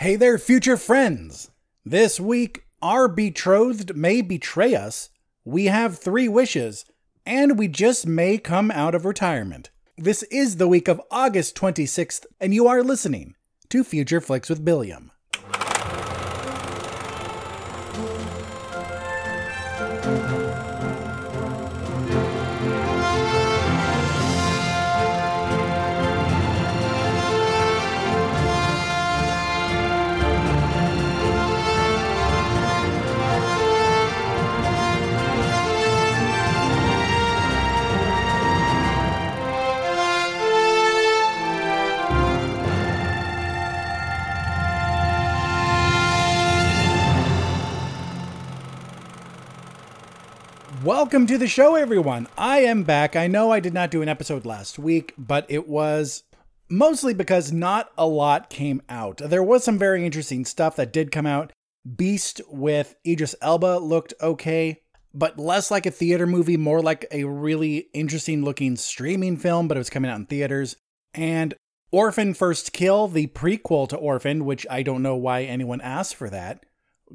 Hey there, future friends! This week, our betrothed may betray us, we have three wishes, and we just may come out of retirement. This is the week of August 26th, and you are listening to Future Flicks with Billiam. Welcome to the show, everyone. I am back. I know I did not do an episode last week, but it was mostly because not a lot came out. There was some very interesting stuff that did come out. Beast with Idris Elba looked okay, but less like a theater movie, more like a really interesting looking streaming film, but it was coming out in theaters. And Orphan First Kill, the prequel to Orphan, which I don't know why anyone asked for that,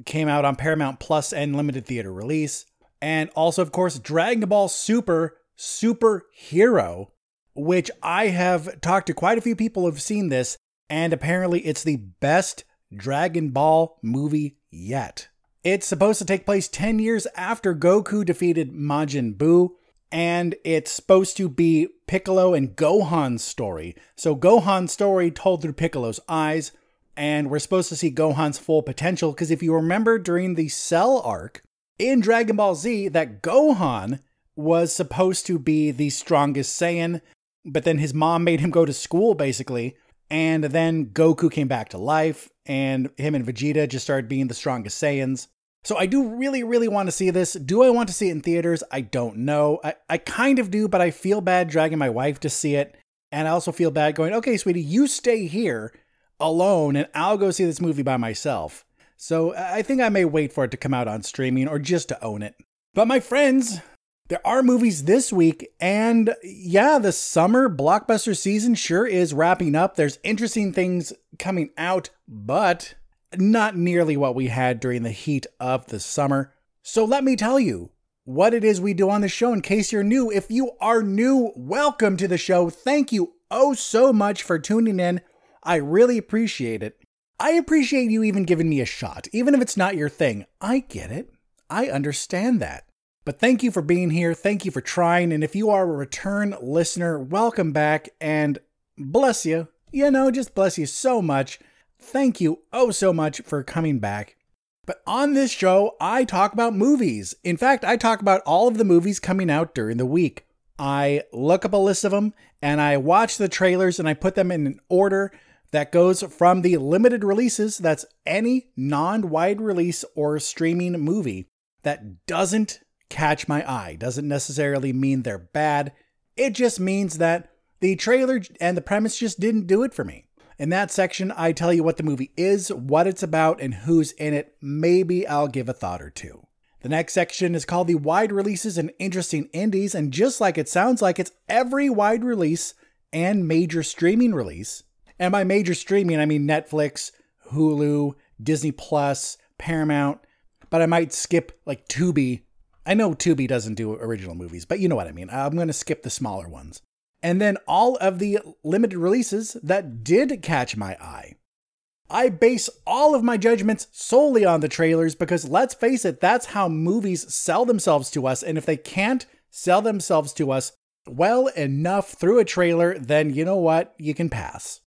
came out on Paramount Plus and limited theater release. And also, of course, Dragon Ball Super Super Hero, which I have talked to quite a few people who have seen this, and apparently it's the best Dragon Ball movie yet. It's supposed to take place 10 years after Goku defeated Majin Buu, and it's supposed to be Piccolo and Gohan's story. So, Gohan's story told through Piccolo's eyes, and we're supposed to see Gohan's full potential because if you remember during the Cell arc, in Dragon Ball Z that Gohan was supposed to be the strongest Saiyan, but then his mom made him go to school basically. And then Goku came back to life, and him and Vegeta just started being the strongest Saiyans. So I do really, really want to see this. Do I want to see it in theaters? I don't know. I, I kind of do, but I feel bad dragging my wife to see it. And I also feel bad going, okay, sweetie, you stay here alone, and I'll go see this movie by myself. So I think I may wait for it to come out on streaming or just to own it. But my friends, there are movies this week, and yeah, the summer blockbuster season sure is wrapping up. There's interesting things coming out, but not nearly what we had during the heat of the summer. So let me tell you what it is we do on the show in case you're new. If you are new, welcome to the show. Thank you oh so much for tuning in. I really appreciate it. I appreciate you even giving me a shot, even if it's not your thing. I get it. I understand that. But thank you for being here. Thank you for trying. And if you are a return listener, welcome back and bless you. You know, just bless you so much. Thank you oh so much for coming back. But on this show, I talk about movies. In fact, I talk about all of the movies coming out during the week. I look up a list of them and I watch the trailers and I put them in an order that goes from the limited releases, that's any non wide release or streaming movie that doesn't catch my eye. Doesn't necessarily mean they're bad, it just means that the trailer and the premise just didn't do it for me. In that section, I tell you what the movie is, what it's about, and who's in it. Maybe I'll give a thought or two. The next section is called the wide releases and interesting indies, and just like it sounds like, it's every wide release and major streaming release and by major streaming, I mean Netflix, Hulu, Disney Plus, Paramount, but I might skip like Tubi. I know Tubi doesn't do original movies, but you know what I mean. I'm going to skip the smaller ones. And then all of the limited releases that did catch my eye. I base all of my judgments solely on the trailers because let's face it, that's how movies sell themselves to us. And if they can't sell themselves to us well enough through a trailer, then you know what? You can pass.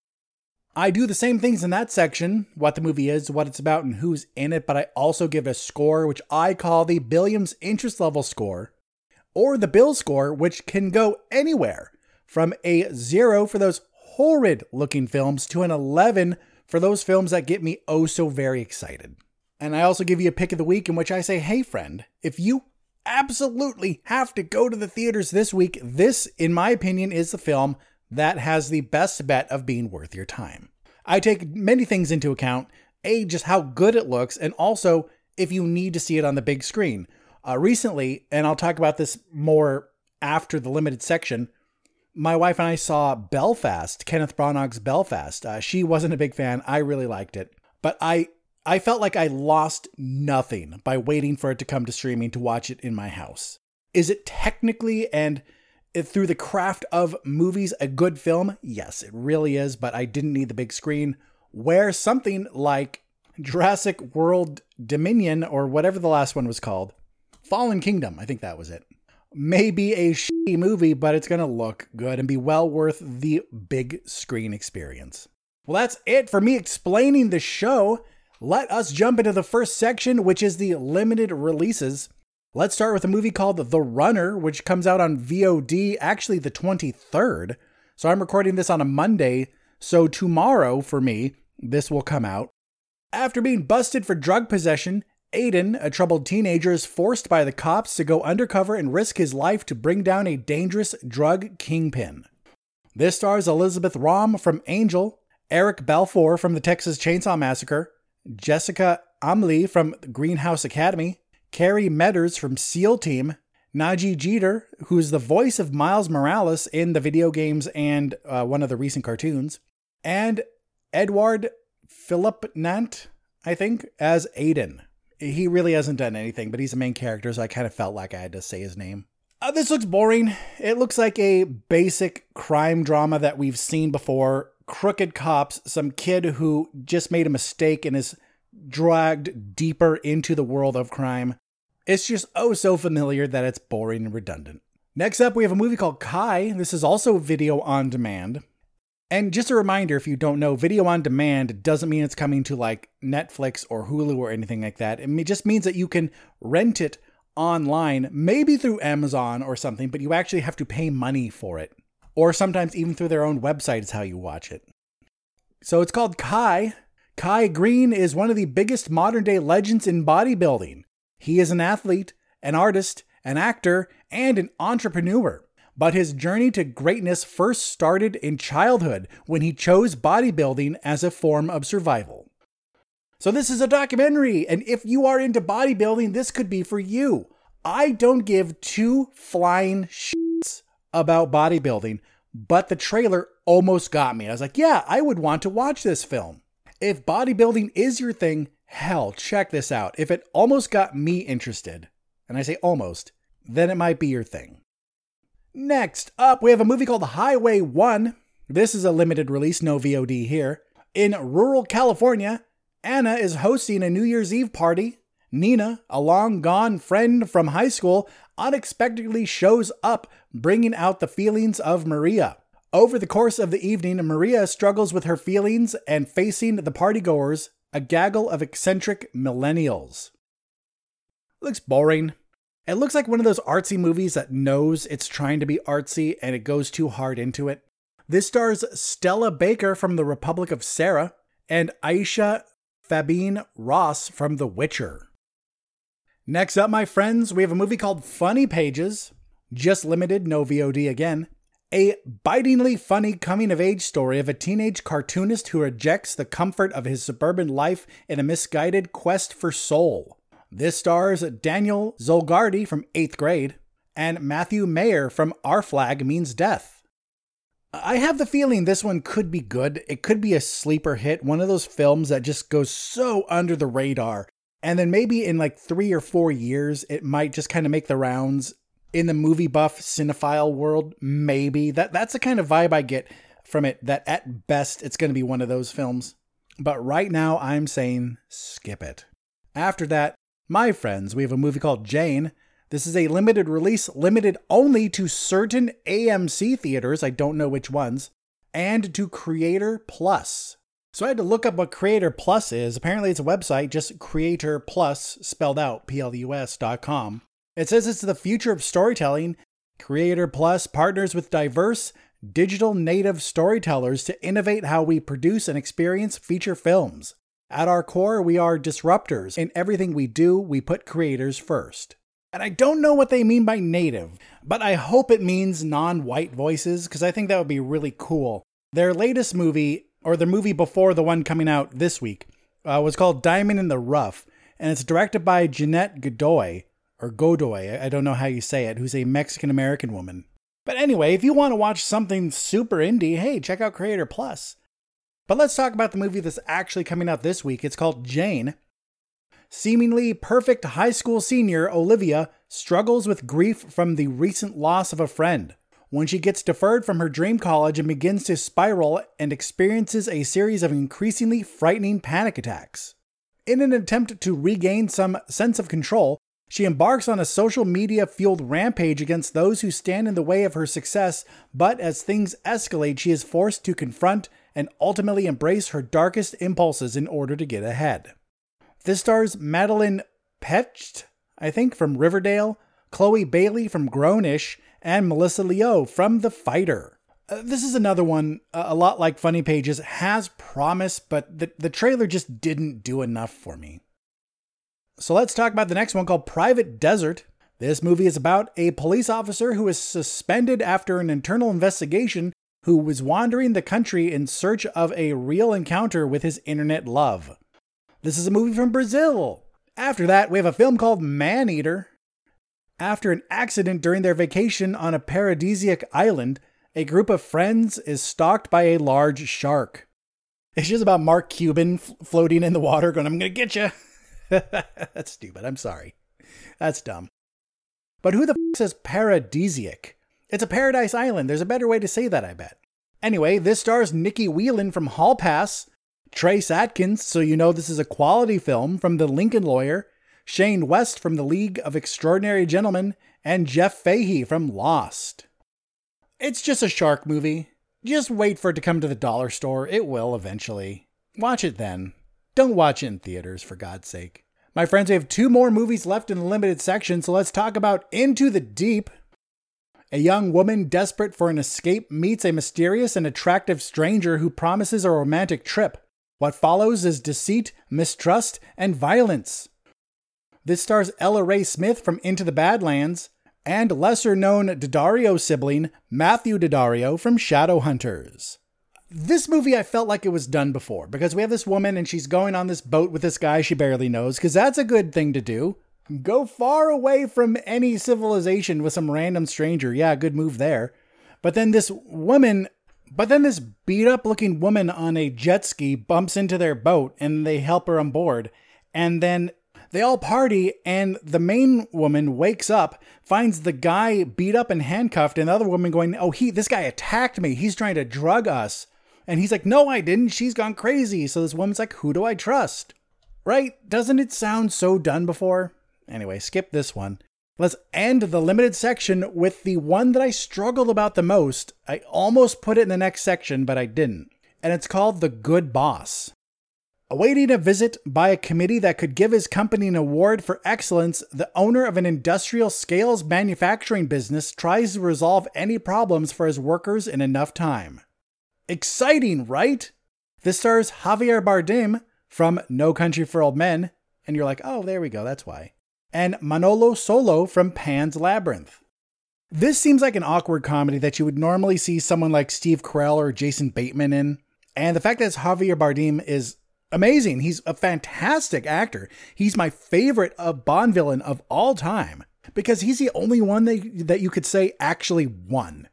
I do the same things in that section what the movie is, what it's about, and who's in it, but I also give a score, which I call the Billiams interest level score, or the Bill score, which can go anywhere from a zero for those horrid looking films to an 11 for those films that get me oh so very excited. And I also give you a pick of the week in which I say, hey, friend, if you absolutely have to go to the theaters this week, this, in my opinion, is the film that has the best bet of being worth your time. I take many things into account A, just how good it looks, and also if you need to see it on the big screen. Uh, recently, and I'll talk about this more after the limited section, my wife and I saw Belfast, Kenneth Branagh's Belfast. Uh, she wasn't a big fan. I really liked it. but I I felt like I lost nothing by waiting for it to come to streaming to watch it in my house. Is it technically and through the craft of movies a good film? Yes, it really is, but I didn't need the big screen. Where something like Jurassic World Dominion or whatever the last one was called, Fallen Kingdom, I think that was it. may be a shitty movie, but it's going to look good and be well worth the big screen experience. Well, that's it for me explaining the show. Let us jump into the first section, which is the limited releases. Let's start with a movie called The Runner, which comes out on VOD actually the 23rd. So I'm recording this on a Monday. So tomorrow for me, this will come out. After being busted for drug possession, Aiden, a troubled teenager, is forced by the cops to go undercover and risk his life to bring down a dangerous drug kingpin. This stars Elizabeth Röhm from Angel, Eric Balfour from the Texas Chainsaw Massacre, Jessica Amlee from Greenhouse Academy, Carrie Medders from SEAL Team, Nadji Jeter, who's the voice of Miles Morales in the video games and uh, one of the recent cartoons, and Edward Philip Nant, I think, as Aiden. He really hasn't done anything, but he's the main character, so I kind of felt like I had to say his name. Uh, this looks boring. It looks like a basic crime drama that we've seen before. Crooked cops, some kid who just made a mistake and is dragged deeper into the world of crime. It's just oh so familiar that it's boring and redundant. Next up, we have a movie called Kai. This is also video on demand. And just a reminder if you don't know, video on demand doesn't mean it's coming to like Netflix or Hulu or anything like that. It just means that you can rent it online, maybe through Amazon or something, but you actually have to pay money for it. Or sometimes even through their own website is how you watch it. So it's called Kai. Kai Greene is one of the biggest modern day legends in bodybuilding. He is an athlete, an artist, an actor, and an entrepreneur. But his journey to greatness first started in childhood when he chose bodybuilding as a form of survival. So, this is a documentary, and if you are into bodybuilding, this could be for you. I don't give two flying shits about bodybuilding, but the trailer almost got me. I was like, yeah, I would want to watch this film. If bodybuilding is your thing, hell, check this out. If it almost got me interested, and I say almost, then it might be your thing. Next up, we have a movie called Highway 1. This is a limited release, no VOD here. In rural California, Anna is hosting a New Year's Eve party. Nina, a long gone friend from high school, unexpectedly shows up, bringing out the feelings of Maria. Over the course of the evening, Maria struggles with her feelings and facing the partygoers, a gaggle of eccentric millennials. Looks boring. It looks like one of those artsy movies that knows it's trying to be artsy and it goes too hard into it. This stars Stella Baker from The Republic of Sarah and Aisha Fabienne Ross from The Witcher. Next up, my friends, we have a movie called Funny Pages, just limited, no VOD again. A bitingly funny coming of age story of a teenage cartoonist who rejects the comfort of his suburban life in a misguided quest for soul. This stars Daniel Zolghadri from 8th grade and Matthew Mayer from Our Flag Means Death. I have the feeling this one could be good. It could be a sleeper hit, one of those films that just goes so under the radar. And then maybe in like three or four years, it might just kind of make the rounds in the movie buff cinephile world. Maybe that that's the kind of vibe I get from it. That at best, it's going to be one of those films. But right now, I'm saying skip it. After that, my friends, we have a movie called Jane. This is a limited release, limited only to certain AMC theaters, I don't know which ones, and to Creator Plus. So I had to look up what Creator Plus is. Apparently, it's a website, just Creator Plus, spelled out, P-L-U-S.com. It says it's the future of storytelling. Creator Plus partners with diverse digital native storytellers to innovate how we produce and experience feature films. At our core, we are disruptors. In everything we do, we put creators first. And I don't know what they mean by native, but I hope it means non white voices, because I think that would be really cool. Their latest movie, or the movie before the one coming out this week, uh, was called Diamond in the Rough, and it's directed by Jeanette Godoy, or Godoy, I don't know how you say it, who's a Mexican American woman. But anyway, if you want to watch something super indie, hey, check out Creator Plus. But let's talk about the movie that's actually coming out this week. It's called Jane. Seemingly perfect high school senior Olivia struggles with grief from the recent loss of a friend. When she gets deferred from her dream college and begins to spiral and experiences a series of increasingly frightening panic attacks. In an attempt to regain some sense of control, she embarks on a social media fueled rampage against those who stand in the way of her success, but as things escalate, she is forced to confront and ultimately embrace her darkest impulses in order to get ahead. This stars Madelaine Petsch, I think, from Riverdale, Chloe Bailey from Grownish, and Melissa Leo from The Fighter. Uh, this is another one, uh, a lot like Funny Pages, has promise, but the, the trailer just didn't do enough for me. So let's talk about the next one called Private Desert. This movie is about a police officer who is suspended after an internal investigation who was wandering the country in search of a real encounter with his internet love. This is a movie from Brazil. After that, we have a film called Man Eater. After an accident during their vacation on a paradisiac island, a group of friends is stalked by a large shark. It's just about Mark Cuban f- floating in the water going, I'm going to get you. That's stupid. I'm sorry. That's dumb. But who the f says paradisiac? It's a paradise island. There's a better way to say that, I bet. Anyway, this stars Nikki Whelan from Hall Pass, Trace Adkins, so you know this is a quality film from The Lincoln Lawyer, Shane West from The League of Extraordinary Gentlemen, and Jeff Fahey from Lost. It's just a shark movie. Just wait for it to come to the dollar store. It will eventually. Watch it then. Don't watch it in theaters, for God's sake. My friends, we have two more movies left in the limited section, so let's talk about Into the Deep. A young woman desperate for an escape meets a mysterious and attractive stranger who promises a romantic trip. What follows is deceit, mistrust, and violence. This stars Ella Rae Smith from Into the Badlands and lesser known Daddario sibling Matthew Daddario from Shadowhunters. This movie, I felt like it was done before because we have this woman and she's going on this boat with this guy she barely knows because that's a good thing to do. Go far away from any civilization with some random stranger. Yeah, good move there. But then this woman but then this beat up looking woman on a jet ski bumps into their boat and they help her on board. And then they all party, and the main woman wakes up, finds the guy beat up and handcuffed, and the other woman going, Oh, he this guy attacked me. He's trying to drug us. And he's like, No, I didn't. She's gone crazy. So this woman's like, Who do I trust? Right? Doesn't it sound so done before? Anyway, skip this one. Let's end the limited section with the one that I struggled about the most. I almost put it in the next section, but I didn't. And it's called The Good Boss. Awaiting a visit by a committee that could give his company an award for excellence, the owner of an industrial scales manufacturing business tries to resolve any problems for his workers in enough time. Exciting, right? This stars Javier Bardem from No Country for Old Men, and you're like, oh, there we go, that's why and Manolo Solo from Pan's Labyrinth. This seems like an awkward comedy that you would normally see someone like Steve Carell or Jason Bateman in. And the fact that it's Javier Bardem is amazing. He's a fantastic actor. He's my favorite uh, Bond villain of all time because he's the only one that, that you could say actually won.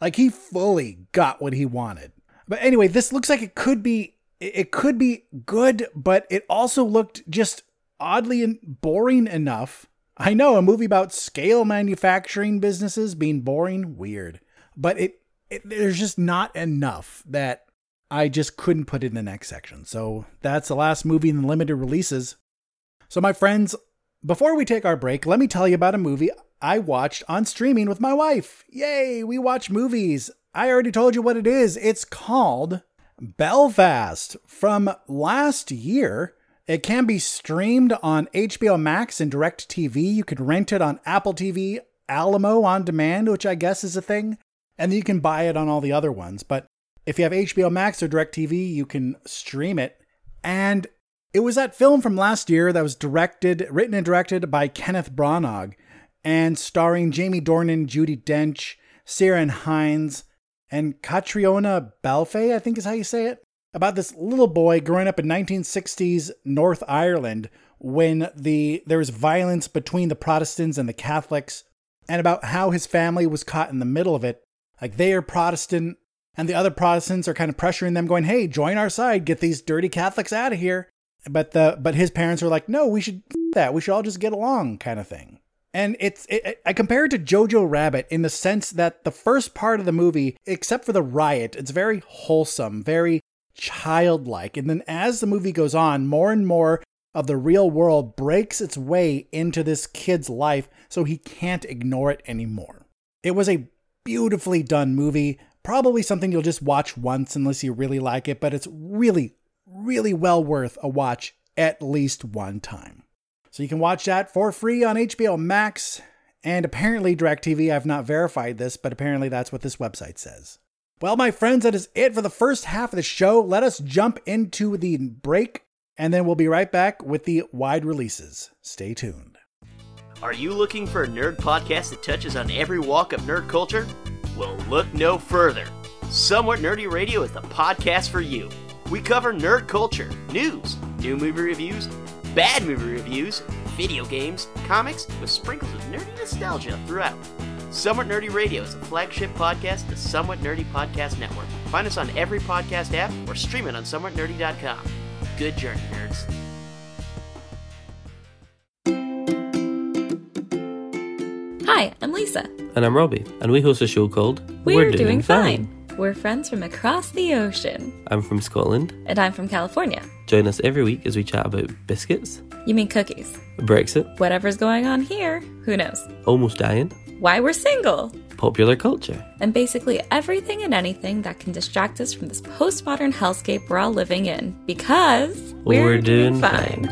Like he fully got what he wanted. But anyway, this looks like it could be it could be good, but it also looked just oddly and boring enough. I know a movie about scale manufacturing businesses being boring, weird, but it, it there's just not enough that I just couldn't put it in the next section. So that's the last movie in the limited releases. So my friends, before we take our break, let me tell you about a movie I watched on streaming with my wife. Yay, we watch movies. I already told you what it is. It's called Belfast from last year. It can be streamed on HBO Max and DirecTV. You can rent it on Apple TV, Alamo on demand, which I guess is a thing, and you can buy it on all the other ones. But if you have HBO Max or DirecTV, you can stream it. And it was that film from last year that was directed, written and directed by Kenneth Branagh, and starring Jamie Dornan, Judi Dench, Ciarán Hinds, and Caitríona Balfe, I think is how you say it about this little boy growing up in 1960s North Ireland when the there was violence between the Protestants and the Catholics and about how his family was caught in the middle of it. Like they are Protestant And the other Protestants are kind of pressuring them, going, hey, join our side, get these dirty Catholics out of here. But the but his parents are like, no, we should that. We should all just get along, kind of thing. And it's it, I compare it to Jojo Rabbit in the sense that the first part of the movie, except for the riot, it's very wholesome, very childlike. And then as the movie goes on, more and more of the real world breaks its way into this kid's life, so he can't ignore it anymore. It was a beautifully done movie, probably something you'll just watch once unless you really like it, but it's really, really well worth a watch at least one time. So you can watch that for free on HBO Max. And apparently, DirecTV, I've not verified this, but apparently that's what this website says. Well, my friends, that is it for the first half of the show. Let us jump into the break, and then we'll be right back with the wide releases. Stay tuned. Are you looking for a nerd podcast that touches on every walk of nerd culture? Well, look no further. Somewhat Nerdy Radio is the podcast for you. We cover nerd culture, news, new movie reviews, bad movie reviews, video games, comics, with sprinkles of nerdy nostalgia throughout. Somewhat Nerdy Radio is a flagship podcast of the Somewhat Nerdy Podcast Network. Find us on every podcast app or stream it on somewhatnerdy.com. Good journey, nerds. Hi, I'm Lisa. And I'm Robbie, and we host a show called We're, Doing, fine. We're friends from across the ocean. I'm from Scotland. And I'm from California. Join us every week as we chat about biscuits, You mean cookies? Brexit, Whatever's going on here, who knows? almost dying, Why we're single. popular culture. And basically everything and anything that can distract us from this postmodern hellscape we're all living in. Because We're doing fine.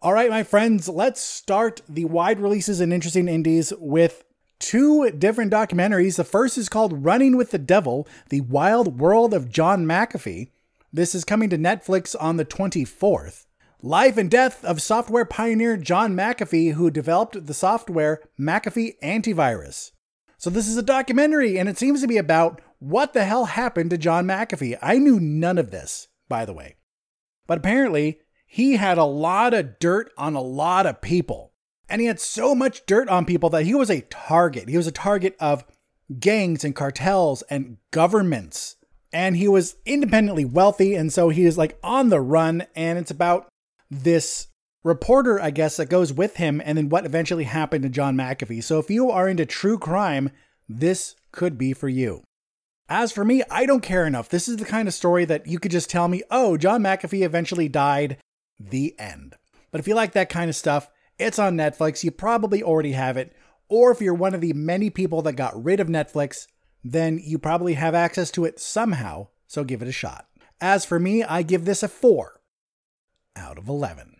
All right, my friends, let's start the wide releases and interesting indies with two different documentaries. The first is called Running with the Devil The Wild World of John McAfee. This is coming to Netflix on the 24th. Life and Death of software pioneer John McAfee, who developed the software McAfee Antivirus. So, this is a documentary, and it seems to be about what the hell happened to John McAfee. I knew none of this, by the way. But apparently, he had a lot of dirt on a lot of people. And he had so much dirt on people that he was a target. He was a target of gangs and cartels and governments. And he was independently wealthy. And so he is like on the run. And it's about this reporter, I guess, that goes with him and then what eventually happened to John McAfee. So if you are into true crime, this could be for you. As for me, I don't care enough. This is the kind of story that you could just tell me, oh, John McAfee eventually died the end. But if you like that kind of stuff, it's on Netflix. You probably already have it. Or if you're one of the many people that got rid of Netflix, then you probably have access to it somehow, so give it a shot. As for me, I give this a 4 out of 11.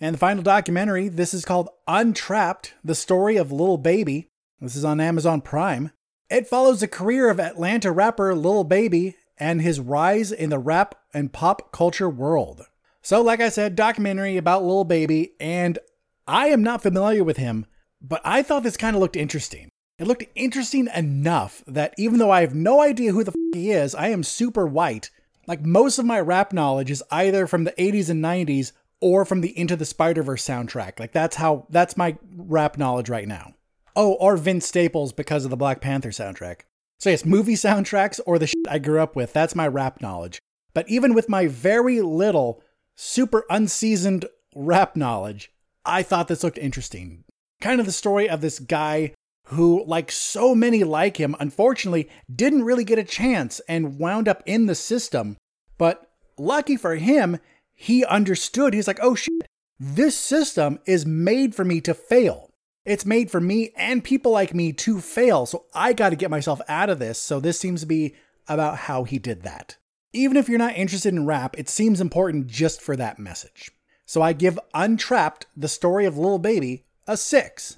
And the final documentary, this is called Untrapped The Story of Little Baby. This is on Amazon Prime. It follows the career of Atlanta rapper Lil Baby and his rise in the rap and pop culture world. So, like I said, documentary about Lil Baby, and I am not familiar with him, but I thought this kind of looked interesting. It looked interesting enough that even though I have no idea who the f- he is, I am super white. Like most of my rap knowledge is either from the 80s and 90s or from the Into the Spider Verse soundtrack. Like that's how that's my rap knowledge right now. Oh, or Vince Staples because of the Black Panther soundtrack. So yes, movie soundtracks or the shit I grew up with. That's my rap knowledge. But even with my very little, super unseasoned rap knowledge, I thought this looked interesting. Kind of the story of this guy who, like so many like him, unfortunately didn't really get a chance and wound up in the system. But lucky for him, he understood. He's like, oh shit, this system is made for me to fail. It's made for me and people like me to fail. So I got to get myself out of this. So this seems to be about how he did that. Even if you're not interested in rap, it seems important just for that message. So I give Untrapped, the story of Lil Baby, a 6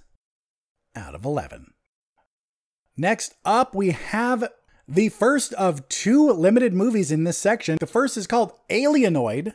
out of 11. Next up, we have the first of two limited movies in this section. The first is called Alienoid.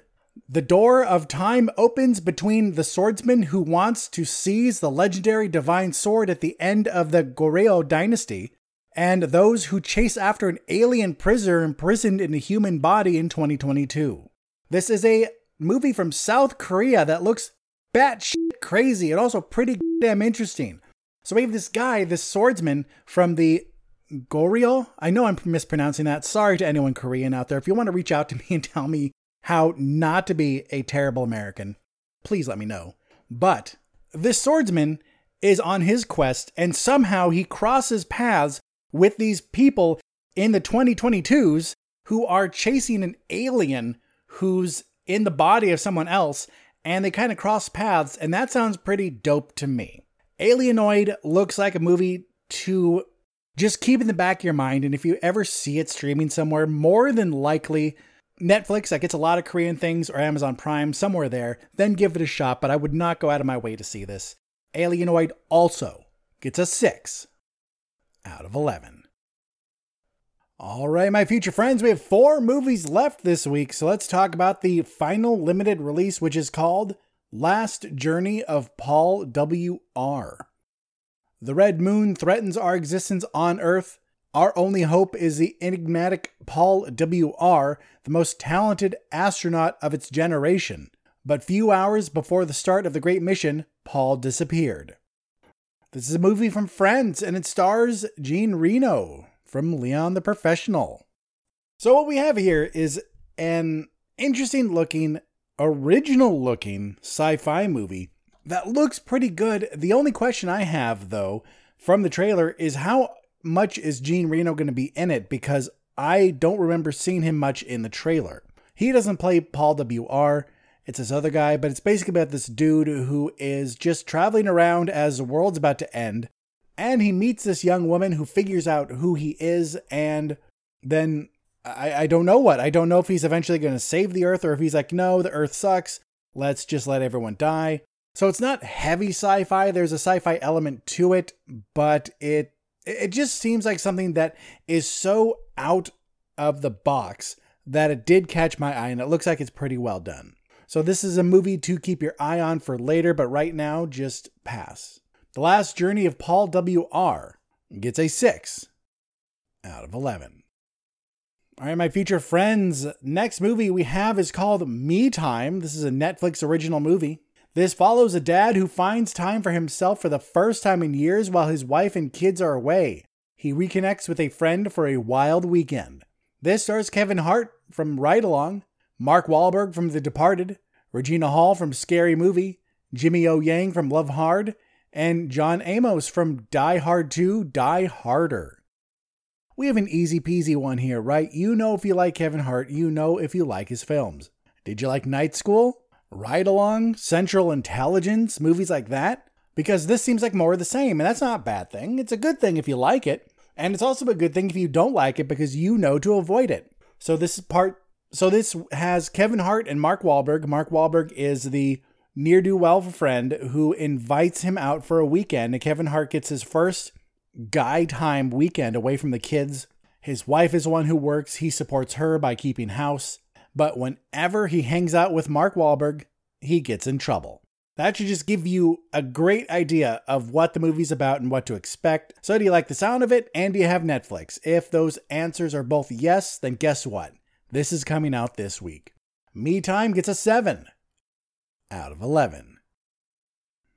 The door of time opens between the swordsman who wants to seize the legendary divine sword at the end of the Goryeo dynasty and those who chase after an alien prisoner imprisoned in a human body in 2022. This is a movie from South Korea that looks batshit crazy and also pretty damn interesting. So we have this guy, this swordsman from the Goryeo. I know I'm mispronouncing that. Sorry to anyone Korean out there. If you want to reach out to me and tell me how not to be a terrible American, please let me know. But this swordsman is on his quest and somehow he crosses paths with these people in the 2022s who are chasing an alien who's in the body of someone else and they kind of cross paths and that sounds pretty dope to me. Alienoid looks like a movie to just keep in the back of your mind and if you ever see it streaming somewhere more than likely Netflix that gets a lot of Korean things or Amazon Prime somewhere there, then give it a shot, but I would not go out of my way to see this. Alienoid also gets a 6 out of 11. All right, my future friends, we have four movies left this week, so let's talk about the final limited release, which is called Last Journey of Paul W.R. The Red Moon threatens our existence on Earth. Our only hope is the enigmatic Paul W.R., the most talented astronaut of its generation. But few hours before the start of the great mission, Paul disappeared. This is a movie from France and it stars Jean Reno from Leon the Professional. So, what we have here is an interesting looking, original looking sci fi movie that looks pretty good. The only question I have, though, from the trailer is how much is Jean Reno going to be in it because I don't remember seeing him much in the trailer. He doesn't play Paul W.R. It's this other guy, but it's basically about this dude who is just traveling around as the world's about to end. And he meets this young woman who figures out who he is. And then I, I don't know what. I don't know if he's eventually going to save the earth or if he's like, no, the earth sucks. Let's just let everyone die. So it's not heavy sci fi. There's a sci fi element to it, but it it just seems like something that is so out of the box that it did catch my eye and it looks like it's pretty well done. So this is a movie to keep your eye on for later, but right now, just pass. The Last Journey of Paul W.R. gets a 6 out of 11. All right, my future friends, next movie we have is called Me Time. This is a Netflix original movie. This follows a dad who finds time for himself for the first time in years while his wife and kids are away. He reconnects with a friend for a wild weekend. This stars Kevin Hart from Ride Along, Mark Wahlberg from The Departed, Regina Hall from Scary Movie, Jimmy O Yang from Love Hard, and John Amos from Die Hard 2 Die Harder. We have an easy peasy one here, right? You know if you like Kevin Hart, you know if you like his films. Did you like Night School? Ride Along? Central Intelligence? Movies like that? Because this seems like more of the same, and that's not a bad thing. It's a good thing if you like it, and it's also a good thing if you don't like it because you know to avoid it. So this is part so this has Kevin Hart and Mark Wahlberg. Mark Wahlberg is the near do well friend who invites him out for a weekend, and Kevin Hart gets his first guy time weekend away from the kids. His wife is one who works. He supports her by keeping house. But whenever he hangs out with Mark Wahlberg, he gets in trouble. That should just give you a great idea of what the movie's about and what to expect. So, do you like the sound of it? And do you have Netflix? If those answers are both yes, then guess what? This is coming out this week. Me Time gets a 7 out of 11.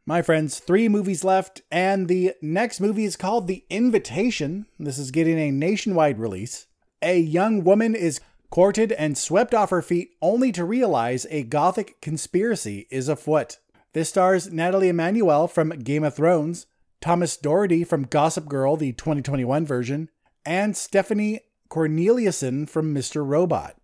My friends, three movies left, and the next movie is called The Invitation. This is getting a nationwide release. A young woman is courted and swept off her feet only to realize a gothic conspiracy is afoot. This stars Natalie Emmanuel from Game of Thrones, Thomas Doherty from Gossip Girl, the 2021 version, and Stephanie Corneliussen from Mr. Robot.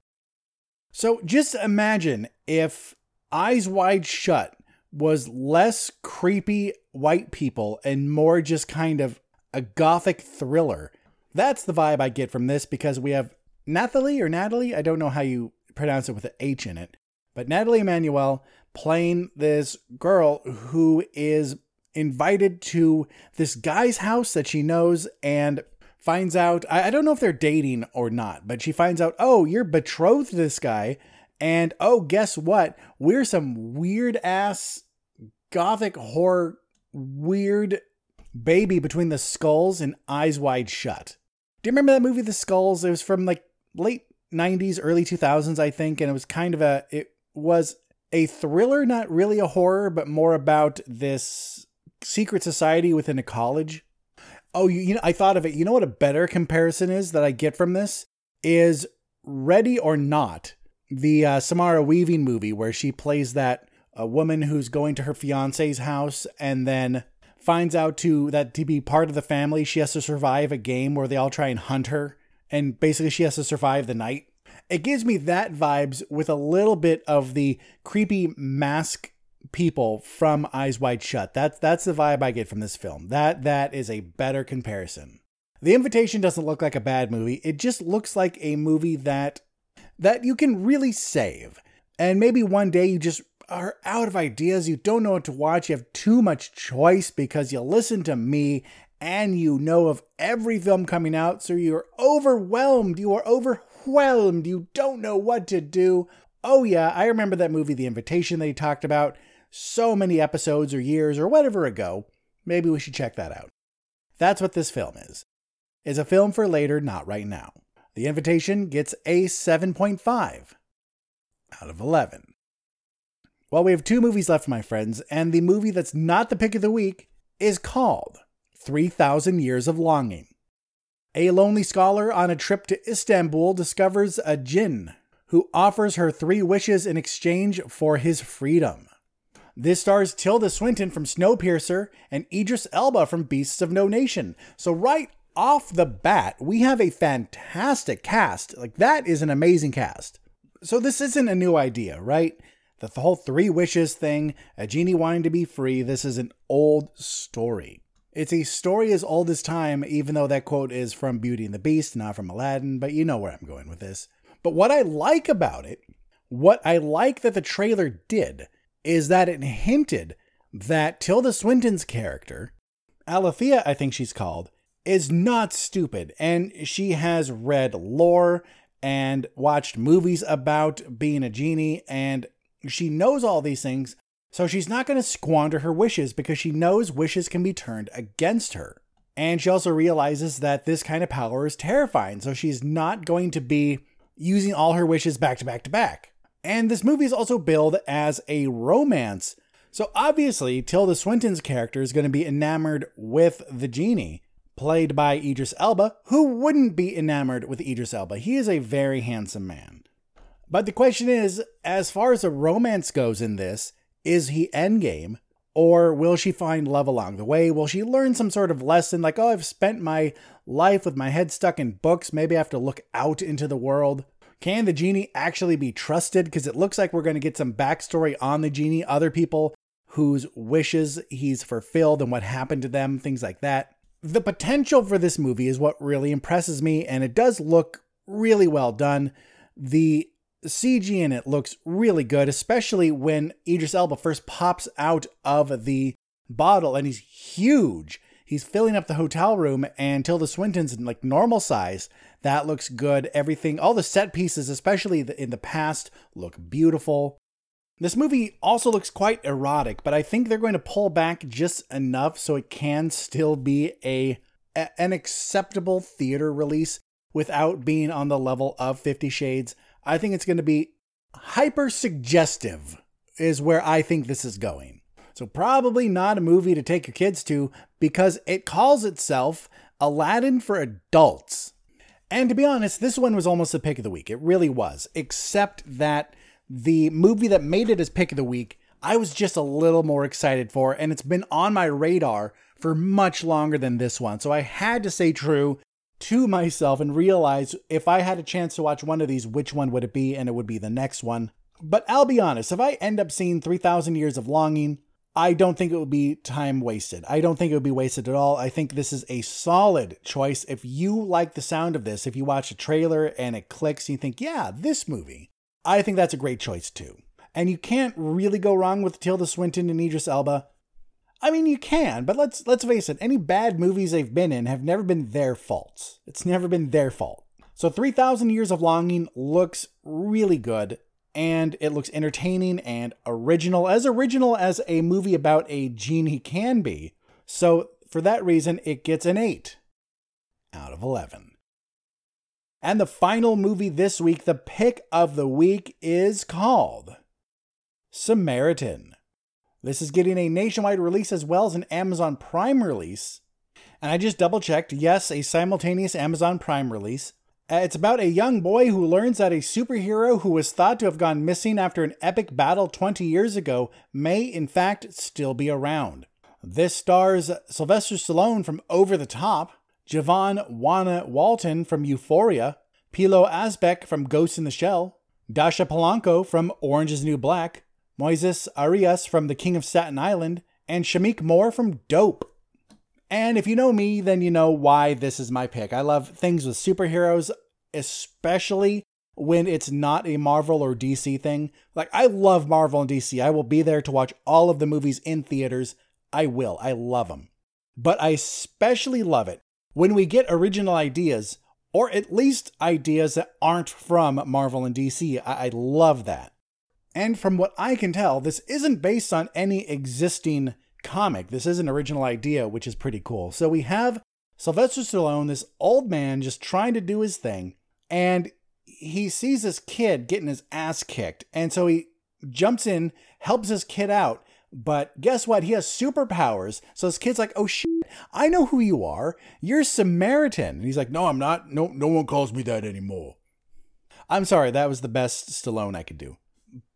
So just imagine if Eyes Wide Shut was less creepy white people and more just kind of a gothic thriller. That's the vibe I get from this because we have Nathalie or Natalie, I don't know how you pronounce it with an H in it, but Natalie Emmanuel playing this girl who is invited to this guy's house that she knows and finds out I, I don't know if they're dating or not, but she finds out, oh, you're betrothed to this guy. And oh, guess what? We're some weird ass gothic horror, weird baby between the skulls and eyes wide shut. Do you remember that movie, The Skulls? It was from like late 90s, early 2000s, I think. And it was kind of a, it was a thriller, not really a horror, but more about this secret society within a college. Oh, you, you know, I thought of it. You know what a better comparison is that I get from this is Ready or Not, the uh, Samara Weaving movie where she plays that a woman who's going to her fiance's house and then finds out to that to be part of the family she has to survive a game where they all try and hunt her and basically she has to survive the night it gives me that vibes with a little bit of the creepy mask people from eyes wide shut. That's that's the vibe i get from this film. That that is a better comparison. The invitation doesn't look like a bad movie. It just looks like a movie that that you can really save. And maybe one day you just are out of ideas, you don't know what to watch, you have too much choice because you listen to me and you know of every film coming out, so you're overwhelmed. You are overwhelmed. You don't know what to do. Oh, yeah, I remember that movie, The Invitation, they talked about so many episodes or years or whatever ago. Maybe we should check that out. That's what this film is. It's a film for later, not right now. The Invitation gets a 7.5 out of 11. Well, we have two movies left, my friends, and the movie that's not the pick of the week is called 3000 Years of Longing. A lonely scholar on a trip to Istanbul discovers a jinn who offers her three wishes in exchange for his freedom. This stars Tilda Swinton from Snowpiercer and Idris Elba from Beasts of No Nation. So, right off the bat, we have a fantastic cast. Like, that is an amazing cast. So, this isn't a new idea, right? the whole three wishes thing, a genie wanting to be free, this is an old story. It's a story as old as time, even though that quote is from Beauty and the Beast, not from Aladdin, but you know where I'm going with this. But what I like about it, what I like that the trailer did, is that it hinted that Tilda Swinton's character, Alethea, I think she's called, is not stupid, and she has read lore and watched movies about being a genie and she knows all these things, so she's not going to squander her wishes because she knows wishes can be turned against her. And she also realizes that this kind of power is terrifying, so she's not going to be using all her wishes back to back to back. And this movie is also billed as a romance. So obviously, Tilda Swinton's character is going to be enamored with the genie, played by Idris Elba. Who wouldn't be enamored with Idris Elba? He is a very handsome man. But the question is, as far as a romance goes in this, is he endgame? Or will she find love along the way? Will she learn some sort of lesson like, oh, I've spent my life with my head stuck in books. Maybe I have to look out into the world. Can the genie actually be trusted? Because it looks like we're going to get some backstory on the genie, other people whose wishes he's fulfilled and what happened to them, things like that. The potential for this movie is what really impresses me, and it does look really well done. The CG in it looks really good, especially when Idris Elba first pops out of the bottle and he's huge. He's filling up the hotel room and Tilda Swinton's in like normal size. That looks good. Everything, all the set pieces, especially in the past, look beautiful. This movie also looks quite erotic, but I think they're going to pull back just enough so it can still be a an acceptable theater release without being on the level of 50 Shades. I think it's going to be hyper suggestive, is where I think this is going. So, probably not a movie to take your kids to because it calls itself Aladdin for Adults. And to be honest, this one was almost a pick of the week. It really was, except that the movie that made it as pick of the week, I was just a little more excited for, and it's been on my radar for much longer than this one. So I had to say true to myself and realize if I had a chance to watch one of these, which one would it be? And it would be the next one. But I'll be honest, if I end up seeing 3,000 Years of Longing, I don't think it would be time wasted. I don't think it would be wasted at all. I think this is a solid choice. If you like the sound of this, if you watch a trailer and it clicks, you think, yeah, this movie, I think that's a great choice too. And you can't really go wrong with Tilda Swinton and Idris Elba. I mean, you can, but let's let's face it. Any bad movies they've been in have never been their faults. It's never been their fault. So 3000 Years of Longing looks really good and it looks entertaining and original, as original as a movie about a genie can be. So for that reason, it gets an 8 out of 11. And the final movie this week, the pick of the week, is called Samaritan This is getting a nationwide release as well as an Amazon Prime release. And I just double checked. Yes, a simultaneous Amazon Prime release. Uh, It's about a young boy who learns that a superhero who was thought to have gone missing after an epic battle 20 years ago may, in fact, still be around. This stars Sylvester Stallone from Over the Top, Javon Wanna Walton from Euphoria, Pilou Asbæk from Ghost in the Shell, Dasha Polanco from Orange is New Black, Moises Arias from The King of Staten Island, and Shameik Moore from Dope. And if you know me, then you know why this is my pick. I love things with superheroes, especially when it's not a Marvel or DC thing. Like, I love Marvel and DC. I will be there to watch all of the movies in theaters. I will. I love them. But I especially love it when we get original ideas, or at least ideas that aren't from Marvel and DC. I, I love that. And from what I can tell, this isn't based on any existing comic. This is an original idea, which is pretty cool. So we have Sylvester Stallone, this old man, just trying to do his thing, and he sees this kid getting his ass kicked. And so he jumps in, helps this kid out. But guess what? He has superpowers. So this kid's like, oh shit, I know who you are. You're Samaritan. And he's like, no, I'm not. No, no one calls me that anymore. I'm sorry, that was the best Stallone I could do.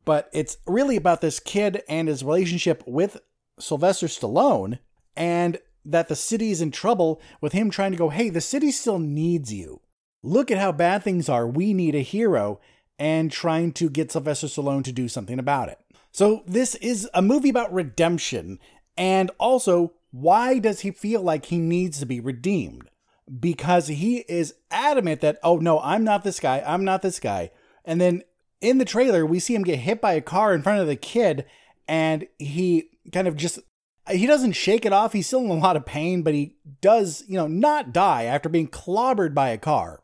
But it's really about this kid and his relationship with Sylvester Stallone and that the city is in trouble with him trying to go, hey, the city still needs you. Look at how bad things are. We need a hero. And trying to get Sylvester Stallone to do something about it. So this is a movie about redemption and also why does he feel like he needs to be redeemed? Because he is adamant that, oh no, I'm not this guy, I'm not this guy. And then in the trailer, we see him get hit by a car in front of the kid and he kind of just he doesn't shake it off. He's still in a lot of pain, but he does, you know, not die after being clobbered by a car.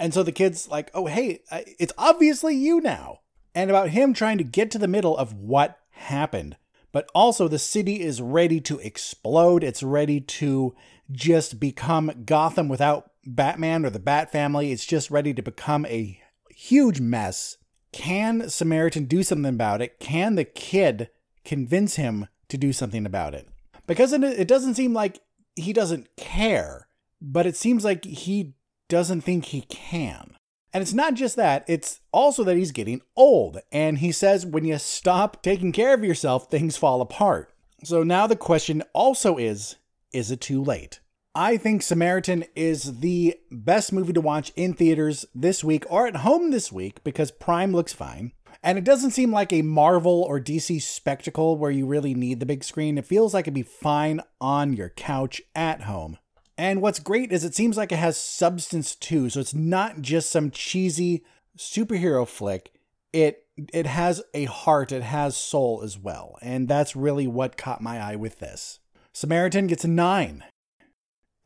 And so the kid's like, "Oh, hey, it's obviously you now." And about him trying to get to the middle of what happened. But also the city is ready to explode. It's ready to just become Gotham without Batman or the Bat family. It's just ready to become a huge mess. Can Samaritan do something about it? Can the kid convince him to do something about it? Because it doesn't seem like he doesn't care, but it seems like he doesn't think he can. And it's not just that, it's also that he's getting old. And he says when you stop taking care of yourself, things fall apart. So now the question also is is it too late? I think Samaritan is the best movie to watch in theaters this week or at home this week because Prime looks fine. And it doesn't seem like a Marvel or DC spectacle where you really need the big screen. It feels like it'd be fine on your couch at home. And what's great is it seems like it has substance too. So it's not just some cheesy superhero flick. It it has a heart, it has soul as well. And that's really what caught my eye with this. Samaritan gets a 9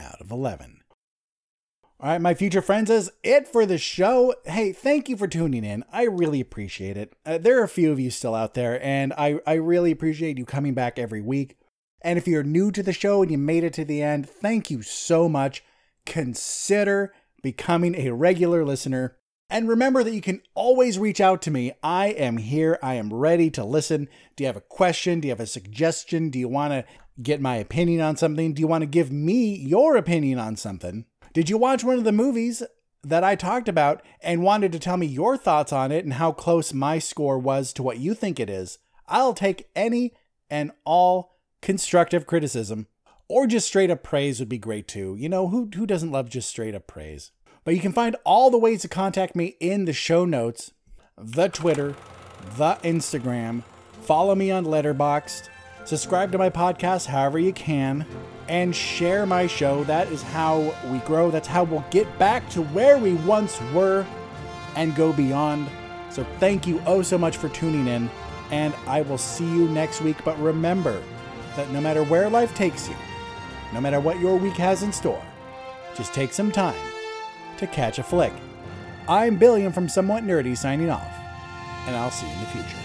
out of 11. All right, my future friends, is it for the show. Hey, thank you for tuning in. I really appreciate it. Uh, there are a few of you still out there, and I, I really appreciate you coming back every week. And if you're new to the show and you made it to the end, thank you so much. Consider becoming a regular listener. And remember that you can always reach out to me. I am here. I am ready to listen. Do you have a question? Do you have a suggestion? Do you want to get my opinion on something? Do you want to give me your opinion on something? Did you watch one of the movies that I talked about and wanted to tell me your thoughts on it and how close my score was to what you think it is? I'll take any and all constructive criticism or just straight up praise would be great too. You know, who, who doesn't love just straight up praise? But you can find all the ways to contact me in the show notes the Twitter, the Instagram. Follow me on Letterboxd. Subscribe to my podcast however you can. And share my show. That is how we grow. That's how we'll get back to where we once were and go beyond. So thank you oh so much for tuning in. And I will see you next week. But remember that no matter where life takes you, no matter what your week has in store, just take some time to catch a flick. I'm Billiam from Somewhat Nerdy signing off, and I'll see you in the future.